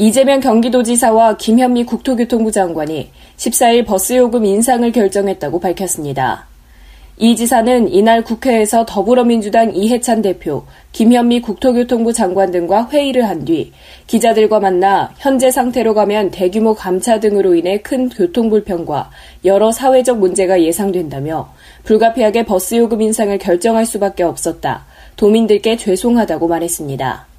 이재명 경기도지사와 김현미 국토교통부 장관이 14일 버스 요금 인상을 결정했다고 밝혔습니다. 이 지사는 이날 국회에서 더불어민주당 이해찬 대표, 김현미 국토교통부 장관 등과 회의를 한 뒤 기자들과 만나 현재 상태로 가면 대규모 감차 등으로 인해 큰 교통 불편과 여러 사회적 문제가 예상된다며 불가피하게 버스 요금 인상을 결정할 수밖에 없었다. 도민들께 죄송하다고 말했습니다.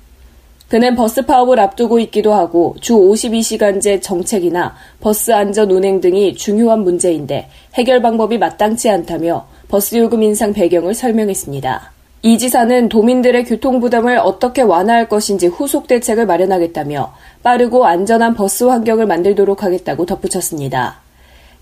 그는 버스 파업을 앞두고 있기도 하고 주 52시간제 정책이나 버스 안전 운행 등이 중요한 문제인데 해결 방법이 마땅치 않다며 버스 요금 인상 배경을 설명했습니다. 이 지사는 도민들의 교통 부담을 어떻게 완화할 것인지 후속 대책을 마련하겠다며 빠르고 안전한 버스 환경을 만들도록 하겠다고 덧붙였습니다.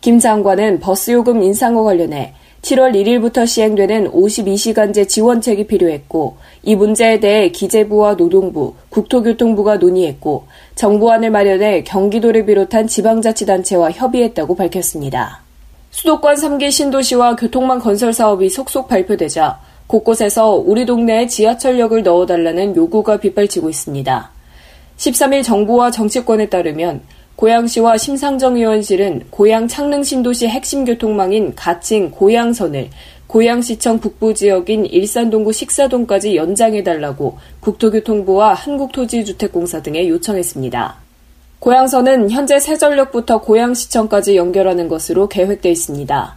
김 장관은 버스 요금 인상과 관련해 7월 1일부터 시행되는 52시간제 지원책이 필요했고 이 문제에 대해 기재부와 노동부, 국토교통부가 논의했고 정부안을 마련해 경기도를 비롯한 지방자치단체와 협의했다고 밝혔습니다. 수도권 3기 신도시와 교통망 건설 사업이 속속 발표되자 곳곳에서 우리 동네에 지하철역을 넣어달라는 요구가 빗발치고 있습니다. 13일 정부와 정치권에 따르면 고양시와 심상정 의원실은 고양 창릉 신도시 핵심 교통망인 가칭 고양선을 고양시청 북부 지역인 일산동구 식사동까지 연장해달라고 국토교통부와 한국토지주택공사 등에 요청했습니다. 고양선은 현재 세전역부터 고양시청까지 연결하는 것으로 계획돼 있습니다.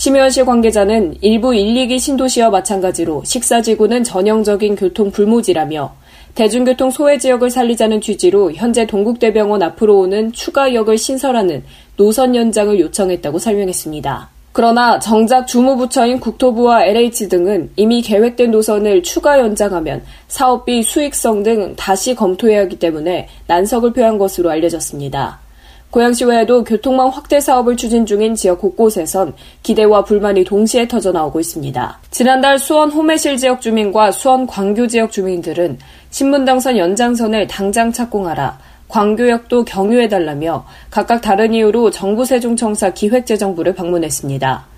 심의원실 관계자는 일부 1, 2기 신도시와 마찬가지로 식사지구는 전형적인 교통 불모지라며 대중교통 소외 지역을 살리자는 취지로 현재 동국대병원 앞으로 오는 추가역을 신설하는 노선 연장을 요청했다고 설명했습니다. 그러나 정작 주무부처인 국토부와 LH 등은 이미 계획된 노선을 추가 연장하면 사업비 수익성 등 다시 검토해야 하기 때문에 난석을 표한 것으로 알려졌습니다. 고양시 외에도 교통망 확대 사업을 추진 중인 지역 곳곳에선 기대와 불만이 동시에 터져 나오고 있습니다. 지난달 수원 호매실 지역 주민과 수원 광교 지역 주민들은 신분당선 연장선을 당장 착공하라, 광교역도 경유해달라며 각각 다른 이유로 정부 세종청사 기획재정부를 방문했습니다.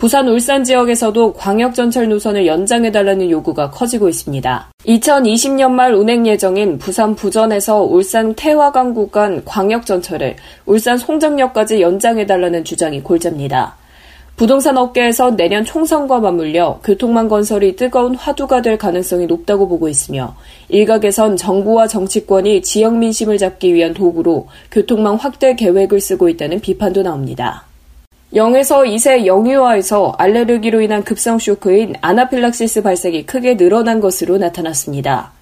부산 울산 지역에서도 광역전철 노선을 연장해달라는 요구가 커지고 있습니다. 2020년 말 운행 예정인 부산 부전에서 울산 태화강 구 간 광역전철을 울산 송정역까지 연장해달라는 주장이 골자입니다. 부동산 업계에서 내년 총선과 맞물려 교통망 건설이 뜨거운 화두가 될 가능성이 높다고 보고 있으며 일각에선 정부와 정치권이 지역 민심을 잡기 위한 도구로 교통망 확대 계획을 쓰고 있다는 비판도 나옵니다. 0에서 2세 영유아에서 알레르기로 인한 급성 쇼크인 아나필락시스 발생이 크게 늘어난 것으로 나타났습니다.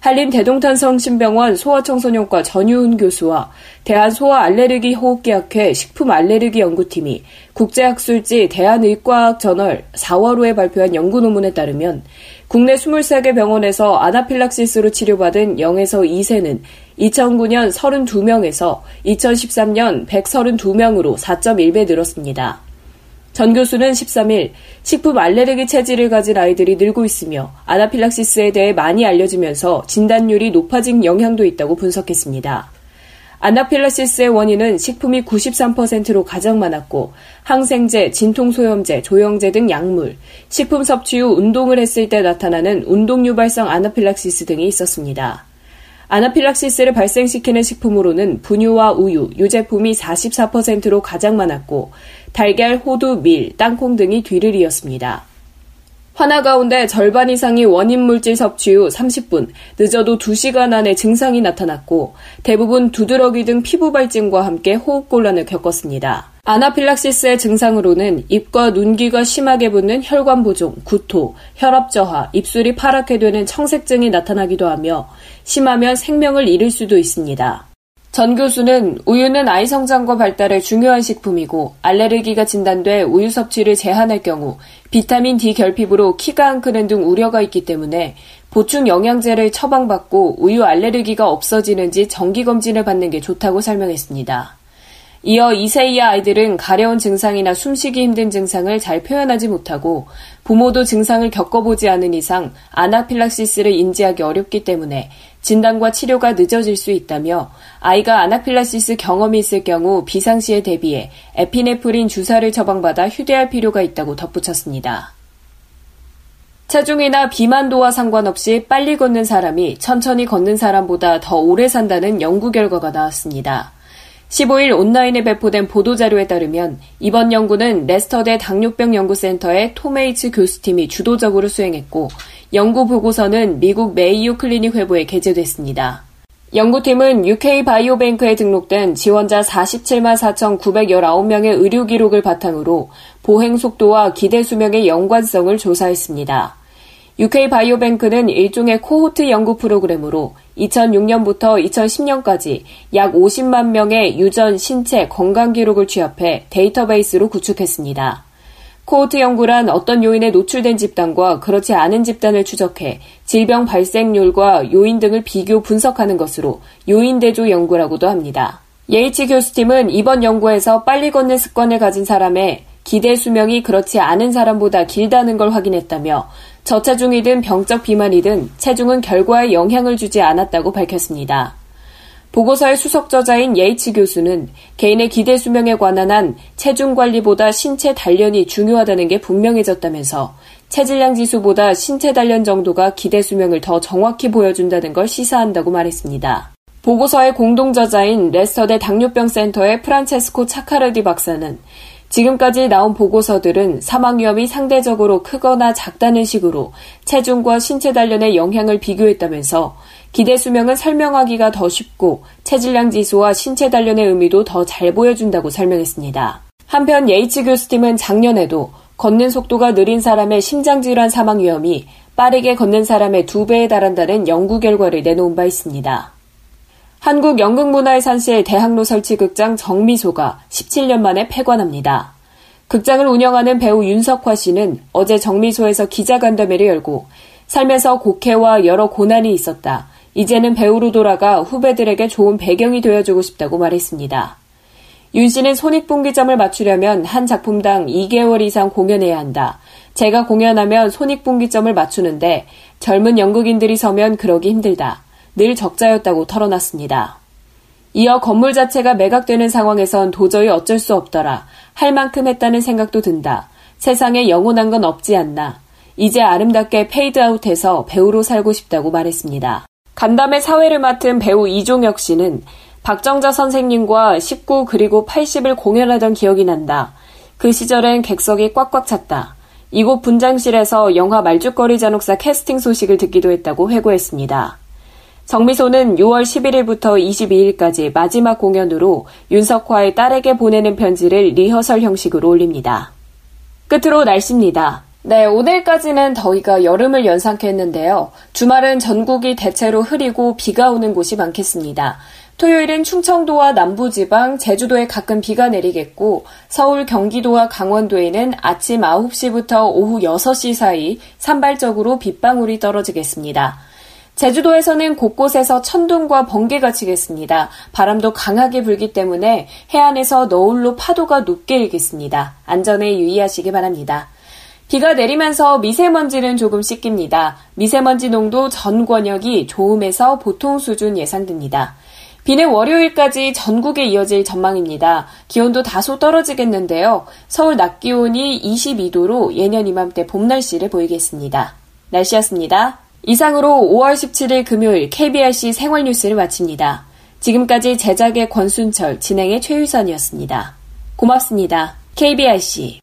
한림 대동탄성심병원 소아청소년과 전유훈 교수와 대한소아알레르기 호흡기학회 식품알레르기 연구팀이 국제학술지 대한의과학 저널 4월호에 발표한 연구 논문에 따르면 국내 23개 병원에서 아나필락시스로 치료받은 0에서 2세는 2009년 32명에서 2013년 132명으로 4.1배 늘었습니다. 전 교수는 13일 식품 알레르기 체질을 가진 아이들이 늘고 있으며 아나필락시스에 대해 많이 알려지면서 진단율이 높아진 영향도 있다고 분석했습니다. 아나필라시스의 원인은 식품이 93%로 가장 많았고 항생제, 진통소염제, 조영제 등 약물, 식품 섭취 후 운동을 했을 때 나타나는 운동 유발성 아나필락시스 등이 있었습니다. 아나필락시스를 발생시키는 식품으로는 분유와 우유, 유제품이 44%로 가장 많았고 달걀, 호두, 밀, 땅콩 등이 뒤를 이었습니다. 화나 가운데 절반 이상이 원인 물질 섭취 후 30분, 늦어도 2시간 안에 증상이 나타났고 대부분 두드러기 등 피부 발진과 함께 호흡곤란을 겪었습니다. 아나필락시스의 증상으로는 입과 눈귀가 심하게 붓는 혈관 부종, 구토, 혈압 저하, 입술이 파랗게 되는 청색증이 나타나기도 하며 심하면 생명을 잃을 수도 있습니다. 전 교수는 우유는 아이 성장과 발달에 중요한 식품이고 알레르기가 진단돼 우유 섭취를 제한할 경우 비타민 D 결핍으로 키가 안 크는 등 우려가 있기 때문에 보충 영양제를 처방받고 우유 알레르기가 없어지는지 정기 검진을 받는 게 좋다고 설명했습니다. 이어 2세 이하 아이들은 가려운 증상이나 숨쉬기 힘든 증상을 잘 표현하지 못하고 부모도 증상을 겪어보지 않은 이상 아나필락시스를 인지하기 어렵기 때문에 진단과 치료가 늦어질 수 있다며 아이가 아나필라시스 경험이 있을 경우 비상시에 대비해 에피네프린 주사를 처방받아 휴대할 필요가 있다고 덧붙였습니다. 체중이나 비만도와 상관없이 빨리 걷는 사람이 천천히 걷는 사람보다 더 오래 산다는 연구 결과가 나왔습니다. 15일 온라인에 배포된 보도자료에 따르면 이번 연구는 레스터대 당뇨병 연구센터의 토메이츠 교수팀이 주도적으로 수행했고 연구 보고서는 미국 메이오 클리닉 회부에 게재됐습니다. 연구팀은 UK 바이오뱅크에 등록된 지원자 47만 4,919명의 의료 기록을 바탕으로 보행 속도와 기대 수명의 연관성을 조사했습니다. UK 바이오뱅크는 일종의 코호트 연구 프로그램으로 2006년부터 2010년까지 약 50만 명의 유전, 신체, 건강 기록을 취합해 데이터베이스로 구축했습니다. 코호트 연구란 어떤 요인에 노출된 집단과 그렇지 않은 집단을 추적해 질병 발생률과 요인 등을 비교 분석하는 것으로 요인 대조 연구라고도 합니다. 예이치 교수팀은 이번 연구에서 빨리 걷는 습관을 가진 사람의 기대 수명이 그렇지 않은 사람보다 길다는 걸 확인했다며 저체중이든 병적 비만이든 체중은 결과에 영향을 주지 않았다고 밝혔습니다. 보고서의 수석 저자인 예이치 교수는 개인의 기대 수명에 관한 한 체중 관리보다 신체 단련이 중요하다는 게 분명해졌다면서 체질량 지수보다 신체 단련 정도가 기대 수명을 더 정확히 보여준다는 걸 시사한다고 말했습니다. 보고서의 공동 저자인 레스터대 당뇨병 센터의 프란체스코 차카르디 박사는 지금까지 나온 보고서들은 사망 위험이 상대적으로 크거나 작다는 식으로 체중과 신체 단련의 영향을 비교했다면서 기대 수명은 설명하기가 더 쉽고 체질량 지수와 신체 단련의 의미도 더 잘 보여준다고 설명했습니다. 한편 예이츠 교수팀은 작년에도 걷는 속도가 느린 사람의 심장질환 사망 위험이 빠르게 걷는 사람의 두 배에 달한다는 연구 결과를 내놓은 바 있습니다. 한국연극문화의산실 대학로 설치 극장 정미소가 17년 만에 폐관합니다. 극장을 운영하는 배우 윤석화 씨는 어제 정미소에서 기자간담회를 열고 살면서 곡해와 여러 고난이 있었다. 이제는 배우로 돌아가 후배들에게 좋은 배경이 되어주고 싶다고 말했습니다. 윤 씨는 손익분기점을 맞추려면 한 작품당 2개월 이상 공연해야 한다. 제가 공연하면 손익분기점을 맞추는데 젊은 연극인들이 서면 그러기 힘들다. 늘 적자였다고 털어놨습니다. 이어 건물 자체가 매각되는 상황에선 도저히 어쩔 수 없더라. 할 만큼 했다는 생각도 든다. 세상에 영원한 건 없지 않나. 이제 아름답게 페이드아웃해서 배우로 살고 싶다고 말했습니다. 간담회 사회를 맡은 배우 이종혁 씨는 박정자 선생님과 19 그리고 80을 공연하던 기억이 난다. 그 시절엔 객석이 꽉꽉 찼다. 이곳 분장실에서 영화 말죽거리 잔혹사 캐스팅 소식을 듣기도 했다고 회고했습니다. 정미소는 6월 11일부터 22일까지 마지막 공연으로 윤석화의 딸에게 보내는 편지를 리허설 형식으로 올립니다. 끝으로 날씨입니다. 네, 오늘까지는 더위가 여름을 연상케 했는데요. 주말은 전국이 대체로 흐리고 비가 오는 곳이 많겠습니다. 토요일은 충청도와 남부지방, 제주도에 가끔 비가 내리겠고, 서울, 경기도와 강원도에는 아침 9시부터 오후 6시 사이 산발적으로 빗방울이 떨어지겠습니다. 제주도에서는 곳곳에서 천둥과 번개가 치겠습니다. 바람도 강하게 불기 때문에 해안에서 너울로 파도가 높게 일겠습니다. 안전에 유의하시기 바랍니다. 비가 내리면서 미세먼지는 조금 씻깁니다. 미세먼지 농도 전 권역이 좋음에서 보통 수준 예상됩니다. 비는 월요일까지 전국에 이어질 전망입니다. 기온도 다소 떨어지겠는데요. 서울 낮 기온이 22도로 예년 이맘때 봄 날씨를 보이겠습니다. 날씨였습니다. 이상으로 5월 17일 금요일 KBRC 생활 뉴스를 마칩니다. 지금까지 제작의 권순철, 진행의 최유선이었습니다. 고맙습니다. KBRC